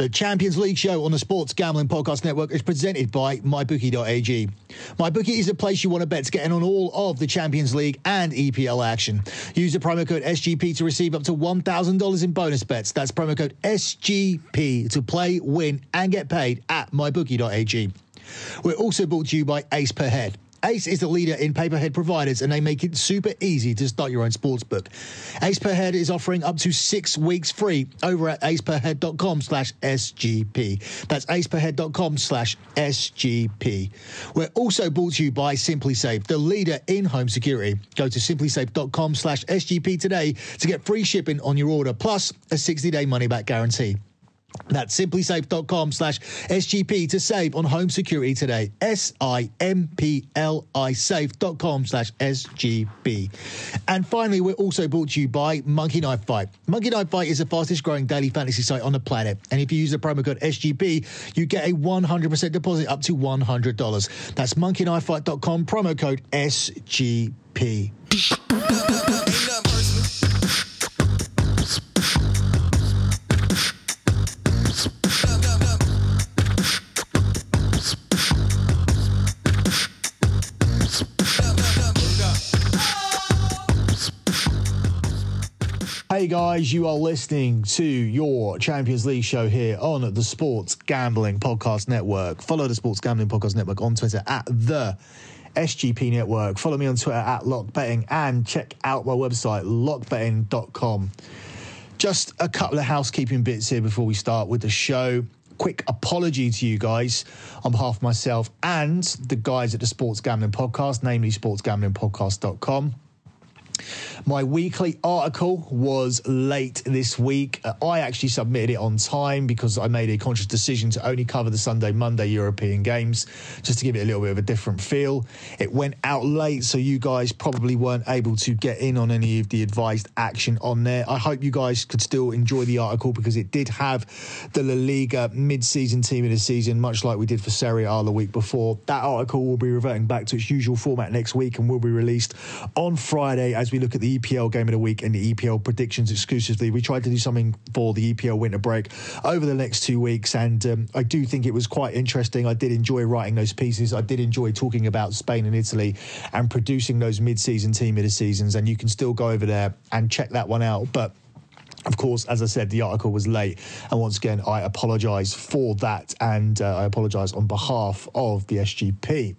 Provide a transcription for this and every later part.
The Champions League show on the Sports Gambling Podcast Network is presented by MyBookie.ag. MyBookie is a place you want to bet to get in on all of the Champions League and EPL action. Use the promo code SGP to receive up to $1,000 in bonus bets. That's promo code SGP to play, win, and get paid at MyBookie.ag. We're also brought to you by Ace Per Head. Ace is the leader in pay per head providers and they make it super easy to start your own sportsbook. Ace Per Head is offering up to six weeks free over at aceperhead.com slash SGP. That's aceperhead.com slash SGP. We're also brought to you by SimpliSafe, the leader in home security. Go to simplisafe.com slash SGP today to get free shipping on your order plus a 60 day money back guarantee. That's simplisafe.com slash SGP to save on home security today. S I M P L I safe.com slash SGP. And finally, we're also brought to you by Monkey Knife Fight. Monkey Knife Fight is the fastest growing daily fantasy site on the planet. And if you use the promo code SGP, you get a 100% deposit up to $100. That's monkeyknifefight.com, promo code SGP. Guys, you are listening to your Champions League show here on the Sports Gambling Podcast Network. Follow the Sports Gambling Podcast Network on Twitter at the SGP Network. Follow me on Twitter at LockBetting and check out my website, lockbetting.com. Just a couple of housekeeping bits here before we start with the show. Quick apology to you guys on behalf of myself and the guys at the Sports Gambling Podcast, namely sportsgamblingpodcast.com. My weekly article was late this week. Uh, I actually submitted it on time because I made a conscious decision to only cover the Sunday, Monday European games just to give it a little bit of a different feel. It went out late, so you guys probably weren't able to get in on any of the advised action on there. I hope you guys could still enjoy the article because it did have the La Liga mid season team of the season, much like we did for Serie A the week before. That article will be reverting back to its usual format next week and will be released on Friday as we look at the EPL game of the week and the EPL predictions exclusively. We tried to do something for the EPL winter break over the next two weeks, and um, I do think it was quite interesting. I did enjoy writing those pieces. I did enjoy talking about Spain and Italy and producing those mid-season team of the seasons. And you can still go over there and check that one out. But of course, as I said, the article was late. And once again, I apologise for that. And uh, I apologise on behalf of the SGP.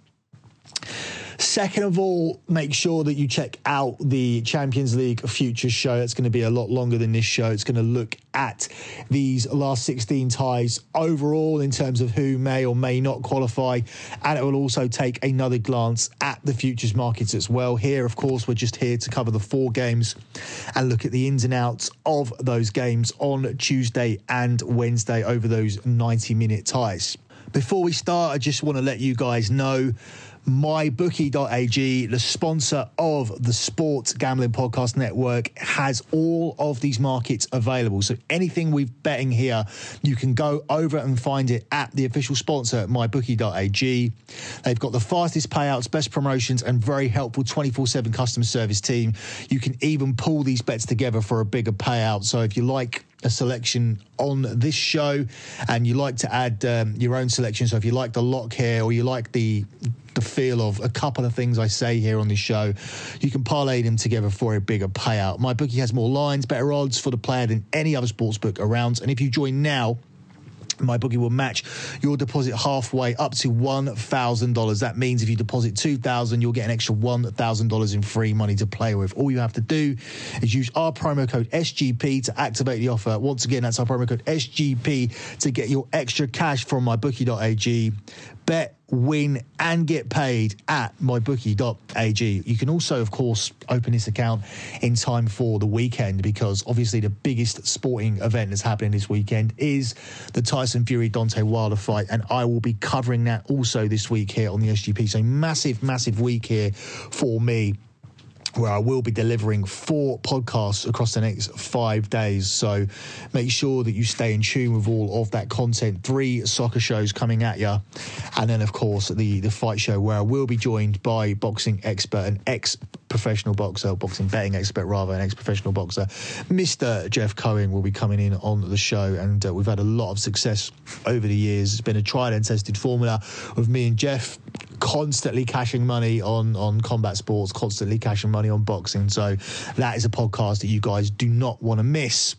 Second of all, make sure that you check out the Champions League Futures show. It's going to be a lot longer than this show. It's going to look at these last 16 ties overall in terms of who may or may not qualify. And it will also take another glance at the futures markets as well. Here, of course, we're just here to cover the four games and look at the ins and outs of those games on Tuesday and Wednesday over those 90 minute ties. Before we start, I just want to let you guys know mybookie.ag, the sponsor of the Sports Gambling Podcast Network, has all of these markets available. So anything we've betting here, you can go over and find it at the official sponsor, mybookie.ag. They've got the fastest payouts, best promotions, and very helpful 24 7 customer service team. You can even pull these bets together for a bigger payout. So if you like a selection on this show and you like to add um, your own selection so if you like the lock here or you like the the feel of a couple of things I say here on this show, you can parlay them together for a bigger payout. My bookie has more lines, better odds for the player than any other sportsbook around. And if you join now, my bookie will match your deposit halfway up to $1,000. That means if you deposit 2000 you'll get an extra $1,000 in free money to play with. All you have to do is use our promo code SGP to activate the offer. Once again, that's our promo code SGP to get your extra cash from mybookie.ag. Bet win, and get paid at mybookie.ag. You can also, of course, open this account in time for the weekend because obviously the biggest sporting event that's happening this weekend is the Tyson Fury Deontay Wilder fight, and I will be covering that also this week here on the SGP. So massive, massive week here for me where I will be delivering four podcasts across the next five days. So make sure that you stay in tune with all of that content. Three soccer shows coming at you. And then, of course, the, the fight show where I will be joined by boxing expert and ex professional boxer, boxing betting expert rather, an ex professional boxer. Mr. Jeff Cohen will be coming in on the show. And uh, we've had a lot of success over the years. It's been a tried and tested formula with me and Jeff constantly cashing money on on combat sports, constantly cashing money on boxing. So that is a podcast that you guys do not want to miss.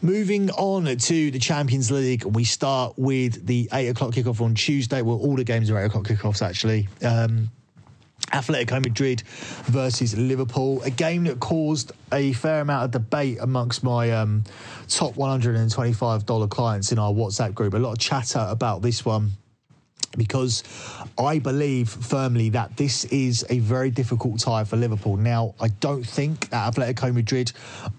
Moving on to the Champions League, we start with the eight o'clock kickoff on Tuesday. Well, all the games are eight o'clock kickoffs actually. Um, Atletico Madrid versus Liverpool, a game that caused a fair amount of debate amongst my um, top $125 clients in our WhatsApp group. A lot of chatter about this one because I believe firmly that this is a very difficult tie for Liverpool. Now, I don't think that Atletico Madrid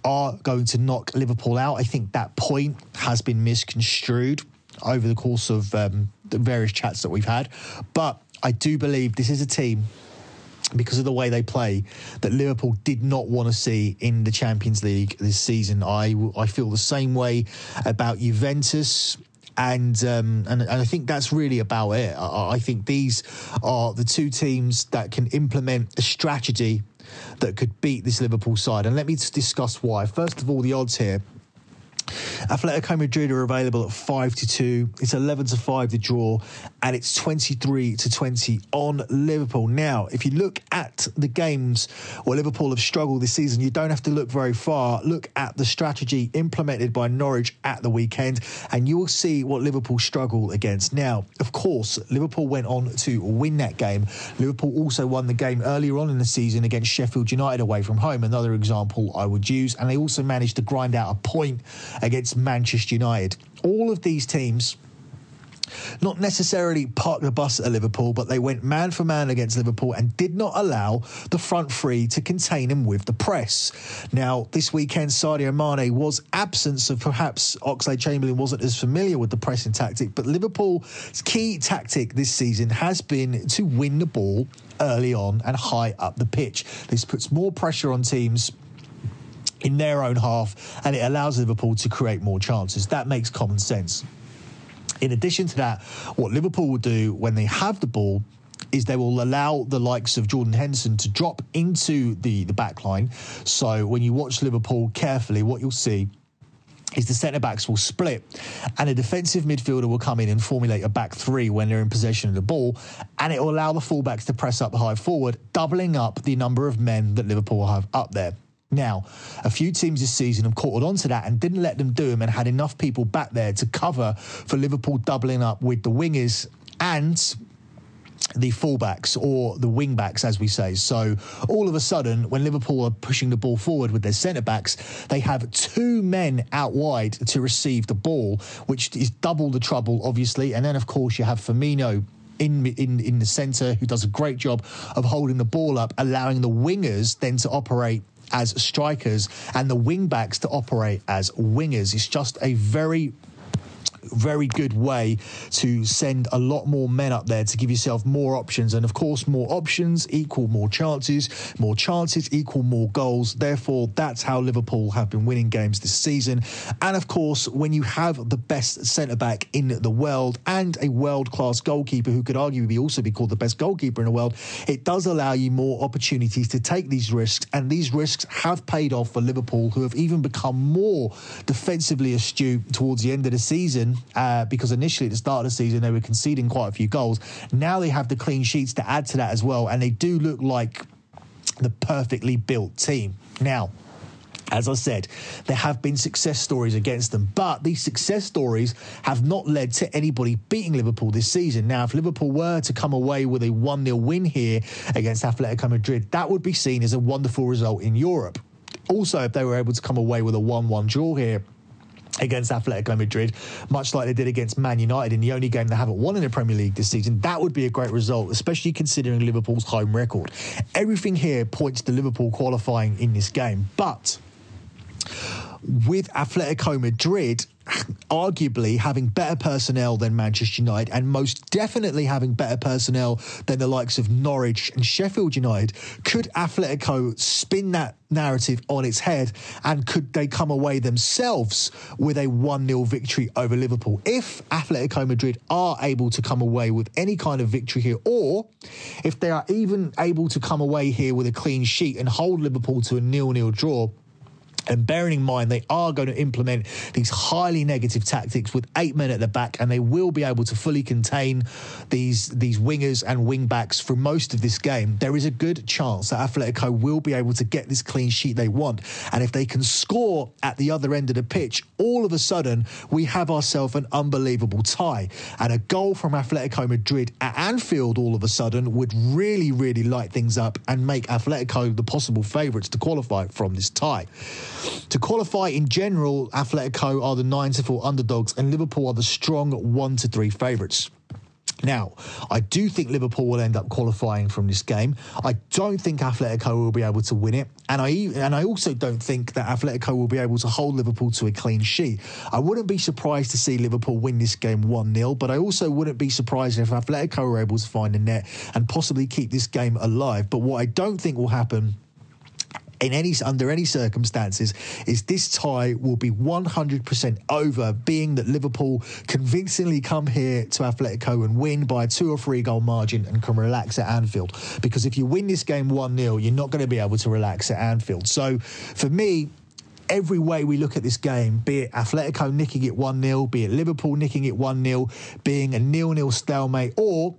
are going to knock Liverpool out. I think that point has been misconstrued over the course of um, the various chats that we've had. But I do believe this is a team because of the way they play that Liverpool did not want to see in the Champions League this season. I I feel the same way about Juventus and um, and, and I think that's really about it. I, I think these are the two teams that can implement a strategy that could beat this Liverpool side. And let me discuss why. First of all, the odds here. Atletico Madrid are available at 5 to 2. It's 11 to 5 to draw, and it's 23 to 20 on Liverpool. Now, if you look at the games where Liverpool have struggled this season, you don't have to look very far. Look at the strategy implemented by Norwich at the weekend, and you will see what Liverpool struggle against. Now, of course, Liverpool went on to win that game. Liverpool also won the game earlier on in the season against Sheffield United away from home, another example I would use, and they also managed to grind out a point against Manchester United. All of these teams not necessarily parked the bus at Liverpool, but they went man for man against Liverpool and did not allow the front three to contain him with the press. Now, this weekend, Sadio Mane was absent, so perhaps Oxlade Chamberlain wasn't as familiar with the pressing tactic, but Liverpool's key tactic this season has been to win the ball early on and high up the pitch. This puts more pressure on teams in their own half, and it allows Liverpool to create more chances. That makes common sense. In addition to that, what Liverpool will do when they have the ball is they will allow the likes of Jordan Henderson to drop into the, the back line. So when you watch Liverpool carefully, what you'll see is the centre backs will split and a defensive midfielder will come in and formulate a back three when they're in possession of the ball and it will allow the fullbacks to press up high forward, doubling up the number of men that Liverpool have up there. Now, a few teams this season have caught on to that and didn't let them do them and had enough people back there to cover for Liverpool doubling up with the wingers and the fullbacks or the wingbacks, as we say. So all of a sudden, when Liverpool are pushing the ball forward with their centre backs, they have two men out wide to receive the ball, which is double the trouble, obviously. And then, of course, you have Firmino in in in the centre who does a great job of holding the ball up, allowing the wingers then to operate as strikers and the wing backs to operate as wingers. It's just a very very good way to send a lot more men up there to give yourself more options. And of course, more options equal more chances, more chances equal more goals. Therefore, that's how Liverpool have been winning games this season. And of course, when you have the best centre back in the world and a world class goalkeeper who could arguably also be called the best goalkeeper in the world, it does allow you more opportunities to take these risks. And these risks have paid off for Liverpool, who have even become more defensively astute towards the end of the season uh, because initially at the start of the season they were conceding quite a few goals. Now they have the clean sheets to add to that as well, and they do look like the perfectly built team. Now, as I said, there have been success stories against them, but these success stories have not led to anybody beating Liverpool this season. Now, if Liverpool were to come away with a 1 0 win here against Atletico Madrid, that would be seen as a wonderful result in Europe. Also, if they were able to come away with a 1 1 draw here, against Atletico Madrid, much like they did against Man United in the only game they haven't won in the Premier League this season. That would be a great result, especially considering Liverpool's home record. Everything here points to Liverpool qualifying in this game, but with Atletico Madrid arguably having better personnel than Manchester United and most definitely having better personnel than the likes of Norwich and Sheffield United, could Atletico spin that narrative on its head and could they come away themselves with a 1 0 victory over Liverpool? If Atletico Madrid are able to come away with any kind of victory here, or if they are even able to come away here with a clean sheet and hold Liverpool to a nil nil draw, and bearing in mind, they are going to implement these highly negative tactics with eight men at the back, and they will be able to fully contain these these wingers and wing backs for most of this game. There is a good chance that Atletico will be able to get this clean sheet they want, and if they can score at the other end of the pitch, all of a sudden we have ourselves an unbelievable tie, and a goal from Atletico Madrid at Anfield all of a sudden would really, really light things up and make Atletico the possible favourites to qualify from this tie. To qualify in general, Atletico are the 9 to 4 underdogs and Liverpool are the strong 1 to 3 favourites. Now, I do think Liverpool will end up qualifying from this game. I don't think Atletico will be able to win it, and I and I also don't think that Atletico will be able to hold Liverpool to a clean sheet. I wouldn't be surprised to see Liverpool win this game 1-0, but I also wouldn't be surprised if Atletico were able to find a net and possibly keep this game alive. But what I don't think will happen in any under any circumstances is this tie will be 100% over being that Liverpool convincingly come here to Atletico and win by a two or three goal margin and can relax at Anfield. Because if you win this game 1-0 you're not going to be able to relax at Anfield. So for me every way we look at this game, be it Atletico nicking it 1 0, be it Liverpool nicking it 1 0, being a nil nil stalemate, or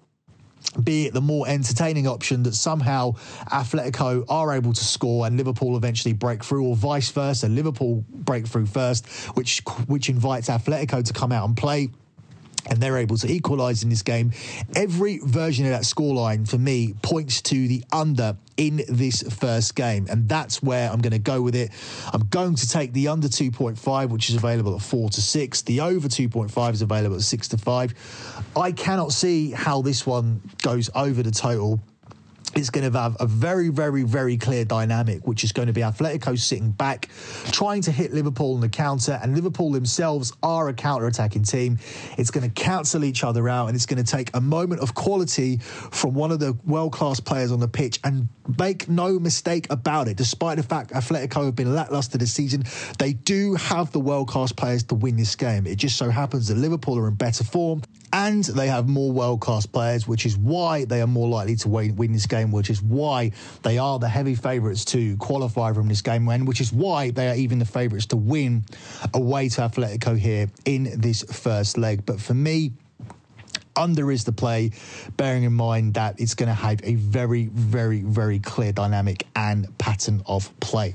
be it the more entertaining option that somehow Atletico are able to score and Liverpool eventually break through, or vice versa, Liverpool break through first, which which invites Atletico to come out and play and they're able to equalise in this game. Every version of that scoreline for me points to the under in this first game, and that's where I'm going to go with it. I'm going to take the under 2.5, which is available at 4 to 6. The over 2.5 is available at 6 to 5. I cannot see how this one goes over the total it's going to have a very, very, very clear dynamic, which is going to be Atletico sitting back, trying to hit Liverpool on the counter, and Liverpool themselves are a counter-attacking team. It's going to cancel each other out, and it's going to take a moment of quality from one of the world-class players on the pitch. And make no mistake about it, despite the fact Atletico have been lackluster this season, they do have the world-class players to win this game. It just so happens that Liverpool are in better form and they have more world class players, which is why they are more likely to win this game, which is why they are the heavy favourites to qualify from this game, and which is why they are even the favourites to win away to Atletico here in this first leg. But for me, under is the play, bearing in mind that it's going to have a very, very, very clear dynamic and pattern of play.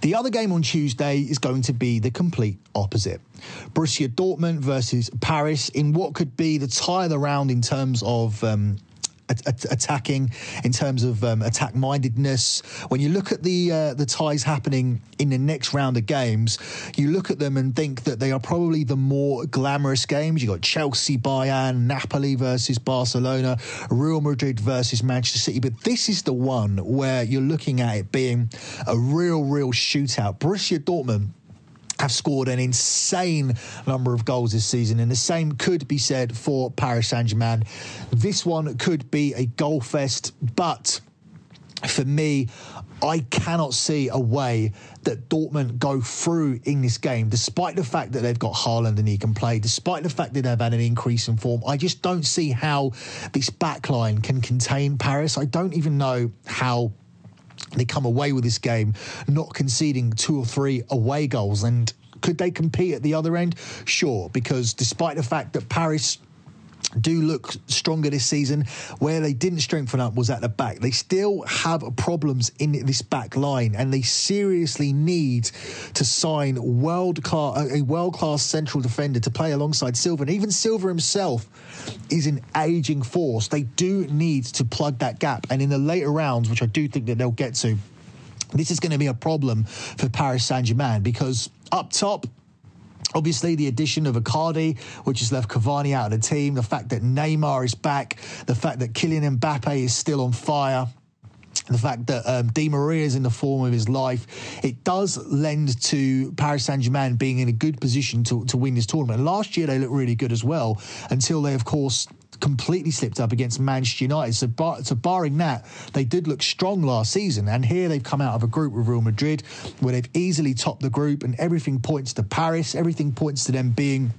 The other game on Tuesday is going to be the complete opposite. Borussia Dortmund versus Paris in what could be the tie of the round in terms of um, attacking in terms of um, attack mindedness. When you look at the uh, the ties happening in the next round of games, you look at them and think that they are probably the more glamorous games. You got Chelsea, Bayern, Napoli versus Barcelona, Real Madrid versus Manchester City. But this is the one where you're looking at it being a real, real shootout. Borussia Dortmund have scored an insane number of goals this season, and the same could be said for Paris Saint Germain. This one could be a goal fest, but for me, I cannot see a way that Dortmund go through in this game, despite the fact that they've got Haaland and he can play, despite the fact that they've had an increase in form. I just don't see how this backline can contain Paris. I don't even know how they come away with this game not conceding two or three away goals. And could they compete at the other end? Sure, because despite the fact that Paris do look stronger this season. Where they didn't strengthen up was at the back. They still have problems in this back line, and they seriously need to sign world class a world class central defender to play alongside Silva. And even Silva himself is an aging force. They do need to plug that gap, and in the later rounds, which I do think that they'll get to. This is going to be a problem for Paris Saint Germain because up top, Obviously, the addition of Icardi, which has left Cavani out of the team, the fact that Neymar is back, the fact that Kylian Mbappe is still on fire. the fact that um, Di Maria is in the form of his life, it does lend to Paris Saint Germain being in a good position to, to win this tournament. Last year they looked really good as well until they, of course, completely slipped up against Manchester United. So, bar, so barring that, they did look strong last season. And here they've come out of a group with Real Madrid where they've easily topped the group, and everything points to Paris. Everything points to them being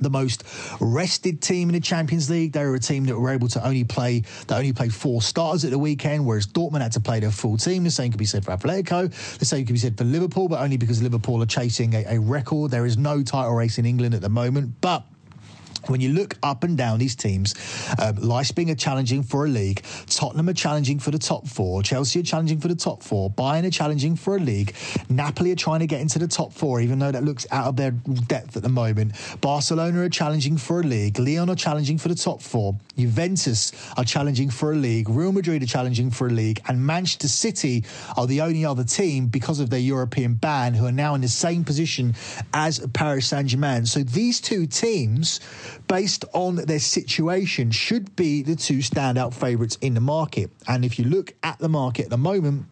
the most rested team in the Champions League. They were a team that were able to only play that only played four starters at the weekend, whereas Dortmund had to play their full team. The same could be said for Atletico. The same could be said for Liverpool, but only because Liverpool are chasing a, a record. There is no title race in England at the moment, but when you look up and down these teams, um, Leipzig are challenging for a league, Tottenham are challenging for the top four, Chelsea are challenging for the top four, Bayern are challenging for a league, Napoli are trying to get into the top four, even though that looks out of their depth at the moment. Barcelona are challenging for a league, Lyon are challenging for the top four, Juventus are challenging for a league, Real Madrid are challenging for a league, and Manchester City are the only other team because of their European ban who are now in the same position as Paris Saint Germain. So these two teams based on their situation, should be the two standout favourites in the market. And if you look at the market at the moment,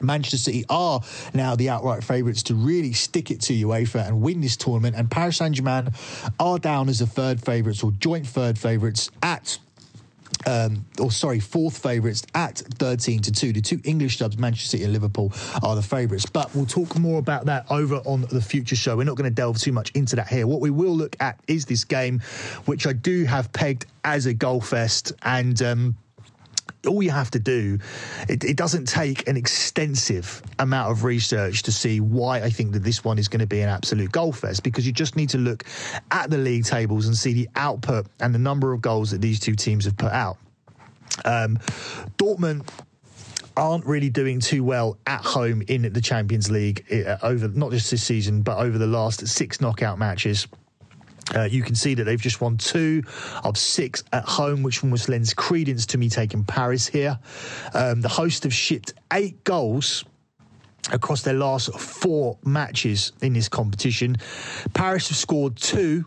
Manchester City are now the outright favourites to really stick it to UEFA and win this tournament. And Paris Saint Germain are down as the third favourites or joint third favourites at um, or sorry, fourth favourites at 13 to 2. The two English clubs, Manchester City and Liverpool, are the favourites. But we'll talk more about that over on the future show. We're not going to delve too much into that here. What we will look at is this game, which I do have pegged as a goal fest. And. Um, all you have to do, it, it, doesn't take an extensive amount of research to see why I think that this one is going to be an absolute goal fest because you just need to look at the league tables and see the output and the number of goals that these two teams have put out. Um, Dortmund aren't really doing too well at home in the Champions League uh, over not just this season but over the last six knockout matches. Uh, you can see that they've just won two of six at home, which almost lends credence to me taking Paris here. Um, the host have shipped eight goals across their last four matches in this competition. Paris have scored two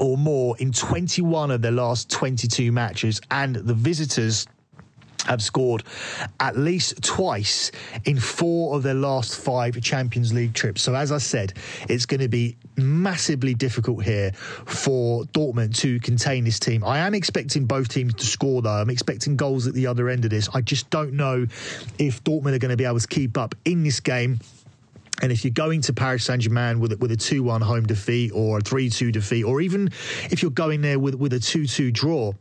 or more in 21 of their last 22 matches, and the visitors have scored at least twice in four of their last five Champions League trips. So, as I said, it's going to be massively difficult here for Dortmund to contain this team. I am expecting both teams to score, though. I'm expecting goals at the other end of this. I just don't know if Dortmund are going to be able to keep up in this game. And if you're going to Paris Saint Germain with with a two one home defeat or a three two defeat, or even if you're going there with with a two two draw,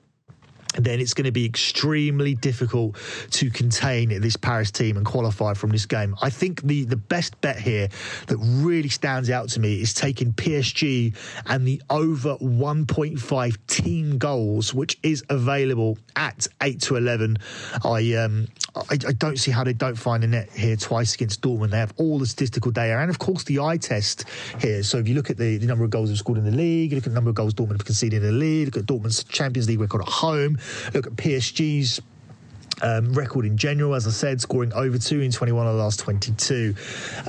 then it's going to be extremely difficult to contain this Paris team and qualify from this game. I think the, the best bet here that really stands out to me is taking PSG and the over 1.5 team goals, which is available at 8 to 11. I, um, I, I, don't see how they don't find a net here twice against Dortmund. They have all the statistical data and, of course, the eye test here. So if you look at the, the number of goals they've scored in the league, look at the number of goals Dortmund have conceded in the league, look at Dortmund's Champions League record at home, look at PSG's um, record in general, as I said, scoring over two in 21 of the last 22.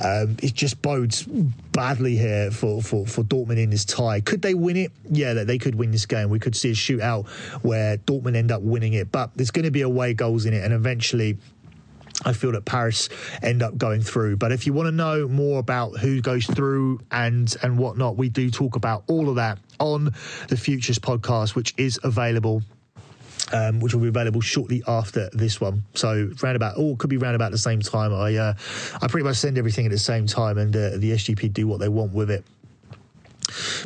Um, it just bodes badly here for, for, for Dortmund in this tie. Could they win it? Yeah, they could win this game. We could see a shootout where Dortmund end up winning it, but there's going to be away goals in it, and eventually. I feel that Paris end up going through. But if you want to know more about who goes through and and whatnot, we do talk about all of that on the Futures podcast, which is available um, which will be available shortly after this one. So round about, or could be round about the same time. I uh, I pretty much send everything at the same time, and uh, the SGP do what they want with it.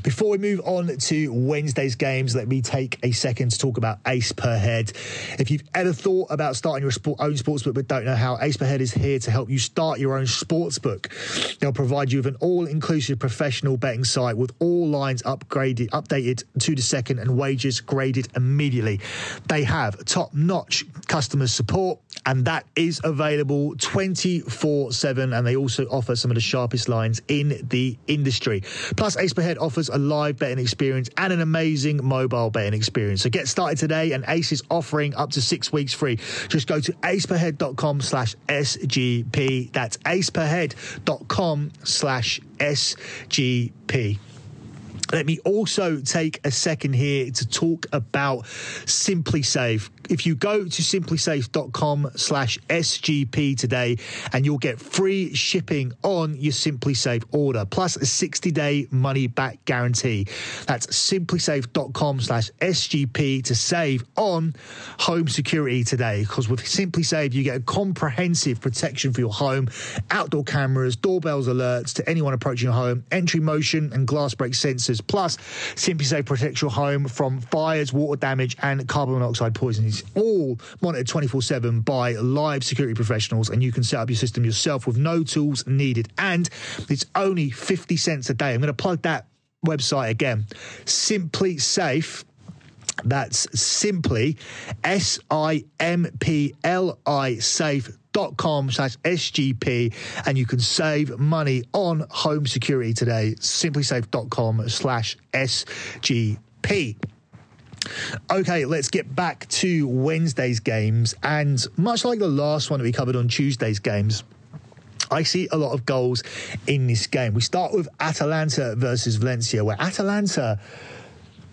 Before we move on to Wednesday's games, let me take a second to talk about Ace Per Head. If you've ever thought about starting your own sportsbook but don't know how, Ace Per Head is here to help you start your own sportsbook. They'll provide you with an all-inclusive professional betting site with all lines upgraded, updated to the second and wages graded immediately. They have top-notch customer support and that is available 24 7. And they also offer some of the sharpest lines in the industry. Plus, Ace Per Head offers a live betting experience and an amazing mobile betting experience. So get started today, and Ace is offering up to six weeks free. Just go to aceperhead.com slash SGP. That's aceperhead.com slash SGP. Let me also take a second here to talk about SimpliSafe. If you go to simplisafe.com slash SGP today and you'll get free shipping on your SimpliSafe order plus a 60 day money back guarantee. That's simplisafe.com slash SGP to save on home security today because with SimpliSafe you get a comprehensive protection for your home, outdoor cameras, doorbells alerts to anyone approaching your home, entry motion and glass break sensors plus SimpliSafe protects your home from fires, water damage and carbon monoxide poisoning. All monitored 24 7 by live security professionals, and you can set up your system yourself with no tools needed. And it's only 50 cents a day. I'm going to plug that website again SimpliSafe. That's simply S I M P L I safe dot com slash SGP and you can save money on home security today. Simplisafe.com slash SGP. Okay, let's get back to Wednesday's games. And much like the last one that we covered on Tuesday's games, I see a lot of goals in this game. We start with Atalanta versus Valencia, where Atalanta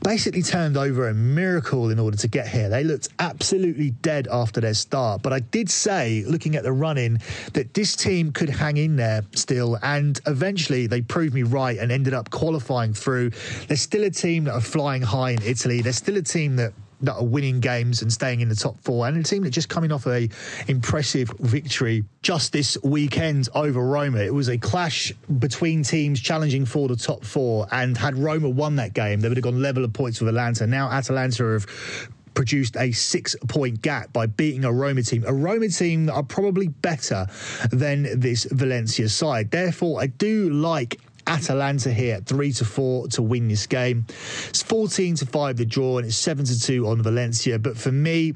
basically turned over a miracle in order to get here. They looked absolutely dead after their start. But I did say, looking at the run in, that this team could hang in there still. And eventually they proved me right and ended up qualifying through. They're still a team that are flying high in Italy. They're still a team that that are winning games and staying in the top four, and a team that just coming off a impressive victory just this weekend over Roma. It was a clash between teams challenging for the top four, and had Roma won that game, they would have gone level of points with Atalanta. Now Atalanta have produced a six point gap by beating a Roma team, a Roma team that are probably better than this Valencia side. Therefore, I do like Atalanta here, at three to four to win this game. It's 14 to five the draw, and it's seven to two on Valencia. But for me,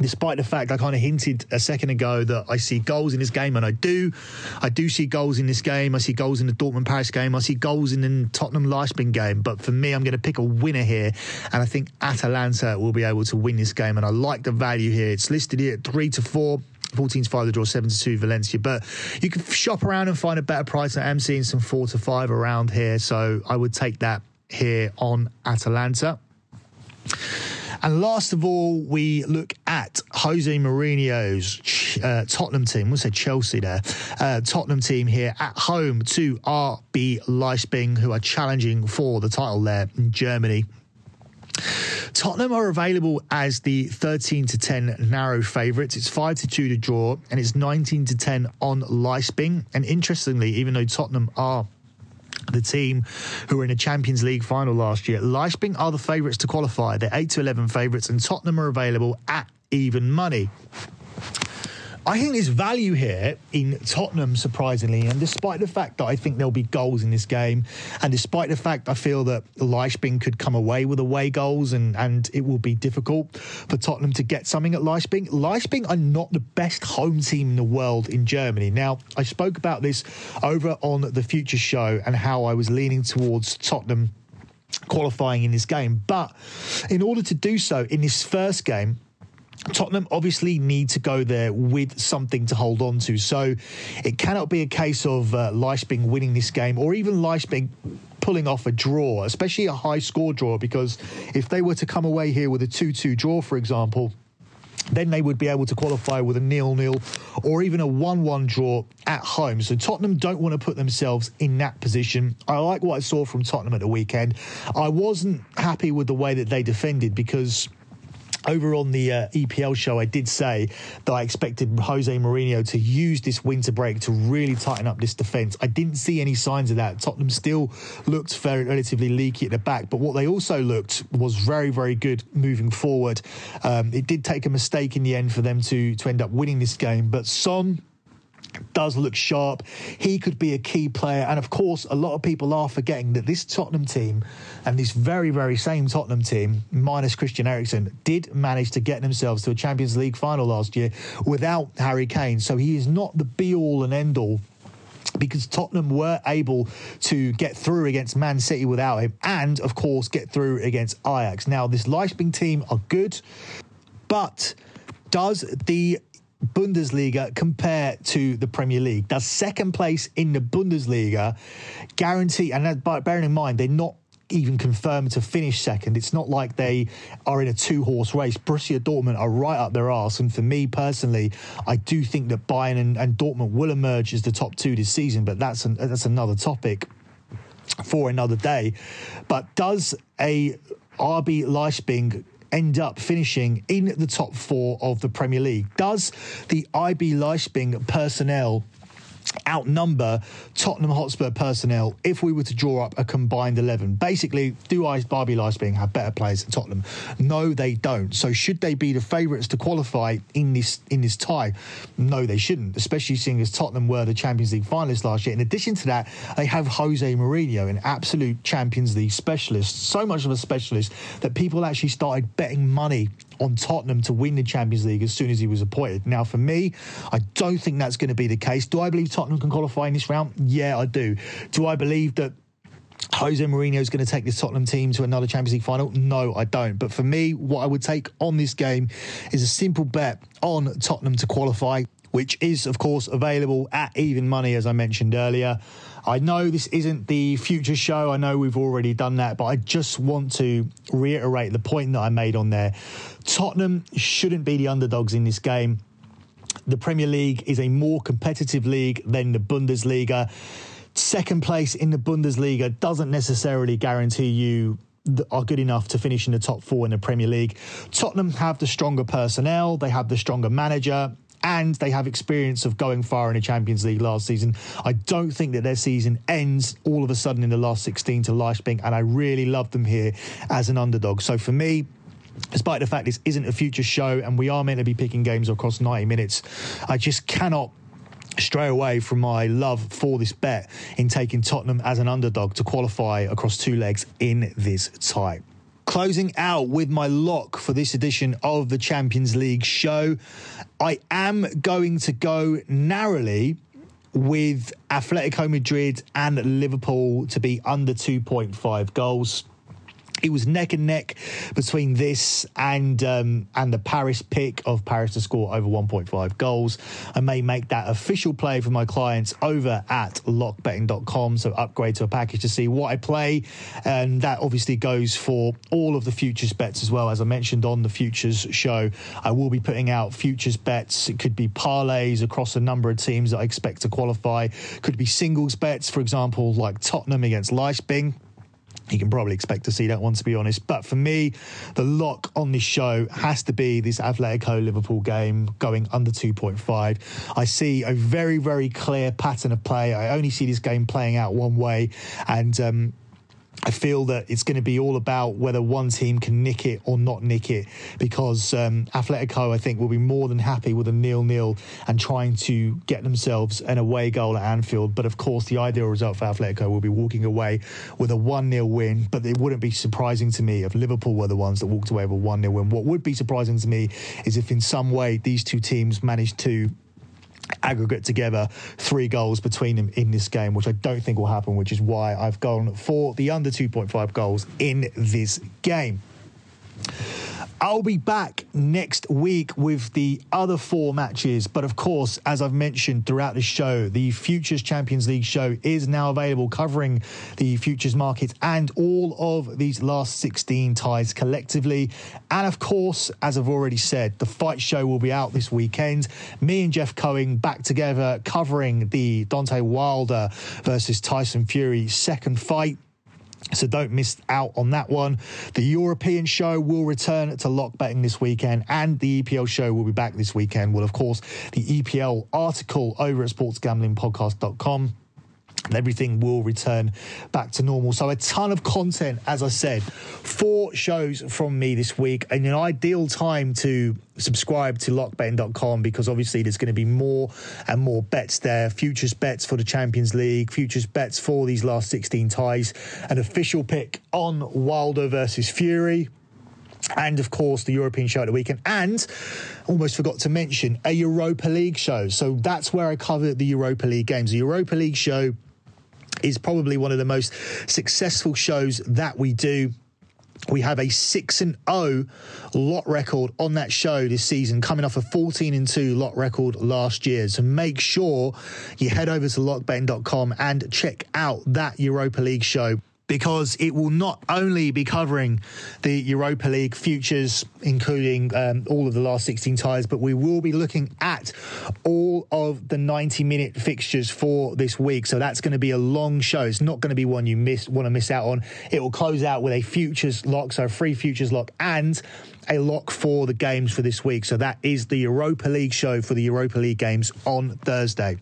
despite the fact I kind of hinted a second ago that I see goals in this game, and I do. I do see goals in this game. I see goals in the Dortmund Paris game. I see goals in the Tottenham Leipzig game. But for me, I'm going to pick a winner here, and I think Atalanta will be able to win this game. And I like the value here. It's listed here at three to four. 14 to 5 the draw, 7 to 2 Valencia. But you can shop around and find a better price. I am seeing some 4 to 5 around here. So I would take that here on Atalanta. And last of all, we look at Jose Mourinho's uh, Tottenham team. We'll say Chelsea there. Uh, Tottenham team here at home to RB Leipzig, who are challenging for the title there in Germany. Tottenham are available as the 13 to 10 narrow favourites. It's 5 to 2 to draw, and it's 19 to 10 on Leipzig. And interestingly, even though Tottenham are the team who were in a Champions League final last year. Leipzig are the favourites to qualify. They're 8 to 11 favourites, and Tottenham are available at even money. I think there's value here in Tottenham, surprisingly, and despite the fact that I think there'll be goals in this game, and despite the fact I feel that Leipzig could come away with away goals, and, and it will be difficult for Tottenham to get something at Leipzig. Leipzig are not the best home team in the world in Germany. Now, I spoke about this over on the Future Show and how I was leaning towards Tottenham qualifying in this game, but in order to do so in this first game, Tottenham obviously need to go there with something to hold on to. So it cannot be a case of uh, Leipzig winning this game or even Leipzig pulling off a draw, especially a high score draw, because if they were to come away here with a 2 2 draw, for example, then they would be able to qualify with a nil-nil or even a 1-1 draw at home. So Tottenham don't want to put themselves in that position. I like what I saw from Tottenham at the weekend. I wasn't happy with the way that they defended because over on the uh, EPL show, I did say that I expected Jose Mourinho to use this winter break to really tighten up this defence. I didn't see any signs of that. Tottenham still looked very relatively leaky at the back, but what they also looked was very, very good moving forward. Um, it did take a mistake in the end for them to to end up winning this game, but Son does look sharp. He could be a key player. And of course, a lot of people are forgetting that this Tottenham team and this very, very same Tottenham team, minus Christian Eriksen, did manage to get themselves to a Champions League final last year without Harry Kane. So he is not the be all and end all because Tottenham were able to get through against Man City without him and, of course, get through against Ajax. Now, this Leipzig team are good, but does the Bundesliga compare to the Premier League? Does second place in the Bundesliga guarantee, and bearing in mind, they're not even confirmed to finish second. It's not like they are in a two horse race. Borussia Dortmund are right up their arse. And for me personally, I do think that Bayern and, and Dortmund will emerge as the top two this season, but that's, an, that's another topic for another day. But does a RB Leipzig end up finishing in the top four of the Premier League? Does the RB Leipzig personnel outnumber Tottenham Hotspur personnel if we were to draw up a combined 11. Basically, do RB Leipzig have better players than Tottenham? No, they don't. So should they be the favourites to qualify in this in this tie? No, they shouldn't, especially seeing as Tottenham were the Champions League finalists last year. In addition to that, they have Jose Mourinho, an absolute Champions League specialist, so much of a specialist that people actually started betting money on Tottenham to win the Champions League as soon as he was appointed. Now, for me, I don't think that's going to be the case. Do I believe Tottenham can qualify in this round? Yeah, I do. Do I believe that Jose Mourinho is going to take this Tottenham team to another Champions League final? No, I don't. But for me, what I would take on this game is a simple bet on Tottenham to qualify, which is, of course, available at even money, as I mentioned earlier. I know this isn't the future show. I know we've already done that, but I just want to reiterate the point that I made on there. Tottenham shouldn't be the underdogs in this game. The Premier League is a more competitive league than the Bundesliga. Second place in the Bundesliga doesn't necessarily guarantee you are good enough to finish in the top four in the Premier League. Tottenham have the stronger personnel, they have the stronger manager, and they have experience of going far in the Champions League last season. I don't think that their season ends all of a sudden in the last 16 to Leipzig, and I really love them here as an underdog. So for me, despite the fact this isn't a future show and we are meant to be picking games across 90 minutes, I just cannot stray away from my love for this bet in taking Tottenham as an underdog to qualify across two legs in this tie. Closing out with my lock for this edition of the Champions League show, I am going to go narrowly with Atletico Madrid and Liverpool to be under 2.5 goals. It was neck and neck between this and um, and the Paris pick of Paris to score over 1.5 goals. I may make that official play for my clients over at lockbetting.com. So upgrade to a package to see what I play. And that obviously goes for all of the futures bets as well. As I mentioned on the futures show, I will be putting out futures bets. It could be parlays across a number of teams that I expect to qualify. Could be singles bets, for example, like Tottenham against Leipzig you can probably expect to see that one, to be honest. But for me, the lock on this show has to be this Atletico Liverpool game going under 2.5. I see a very, very clear pattern of play. I only see this game playing out one way. And um, I feel that it's going to be all about whether one team can nick it or not nick it because um, Atletico, I think, will be more than happy with a nil-nil and trying to get themselves an away goal at Anfield. But of course, the ideal result for Atletico will be walking away with a 1-0 win. But it wouldn't be surprising to me if Liverpool were the ones that walked away with a 1-0 win. What would be surprising to me is if in some way these two teams managed to aggregate together three goals between them in this game, which I don't think will happen, which is why I've gone for the under 2.5 goals in this game. I'll be back next week with the other four matches. But of course, as I've mentioned throughout the show, the Futures Champions League show is now available, covering the futures market and all of these last 16 ties collectively. And of course, as I've already said, the fight show will be out this weekend. Me and Jeff Cohen back together covering the Deontay Wilder versus Tyson Fury second fight. So don't miss out on that one. The European show will return to lock betting this weekend, and the EPL show will be back this weekend. Well, of course, the EPL article over at sportsgamblingpodcast.com and everything will return back to normal. So, a ton of content, as I said, four shows from me this week, and an ideal time to subscribe to lockbetting.com because obviously there's going to be more and more bets there. Futures bets for the Champions League, futures bets for these last 16 ties, an official pick on Wilder versus Fury and of course the European show at the weekend, and almost forgot to mention a Europa League show. So that's where I cover the Europa League games. The Europa League show is probably one of the most successful shows that we do. We have a 6 and 0 lot record on that show this season, coming off a 14 and 2 lot record last year. So make sure you head over to lockbetting.com and check out that Europa League show because it will not only be covering the Europa League futures, including um, all of the last 16 ties, but we will be looking at all of the 90 minute fixtures for this week. So that's going to be a long show. It's not going to be one you miss want to miss out on. It will close out with a futures lock, so a free futures lock and a lock for the games for this week. So that is the Europa League show for the Europa League games on Thursday.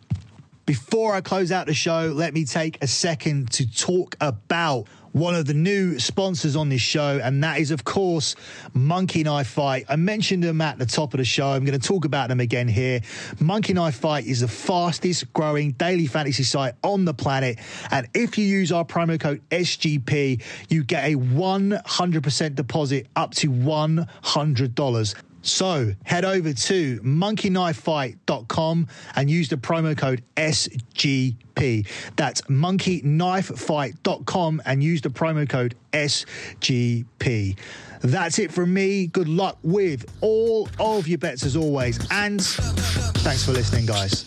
Before I close out the show, let me take a second to talk about one of the new sponsors on this show, and that is, of course, Monkey Knife Fight. I mentioned them at the top of the show. I'm going to talk about them again here. Monkey Knife Fight is the fastest growing daily fantasy site on the planet. And if you use our promo code SGP, you get a 100% deposit up to $100. So head over to monkeyknifefight.com and use the promo code SGP. That's monkeyknifefight.com and use the promo code SGP. That's it from me. Good luck with all of your bets as always. And thanks for listening, guys.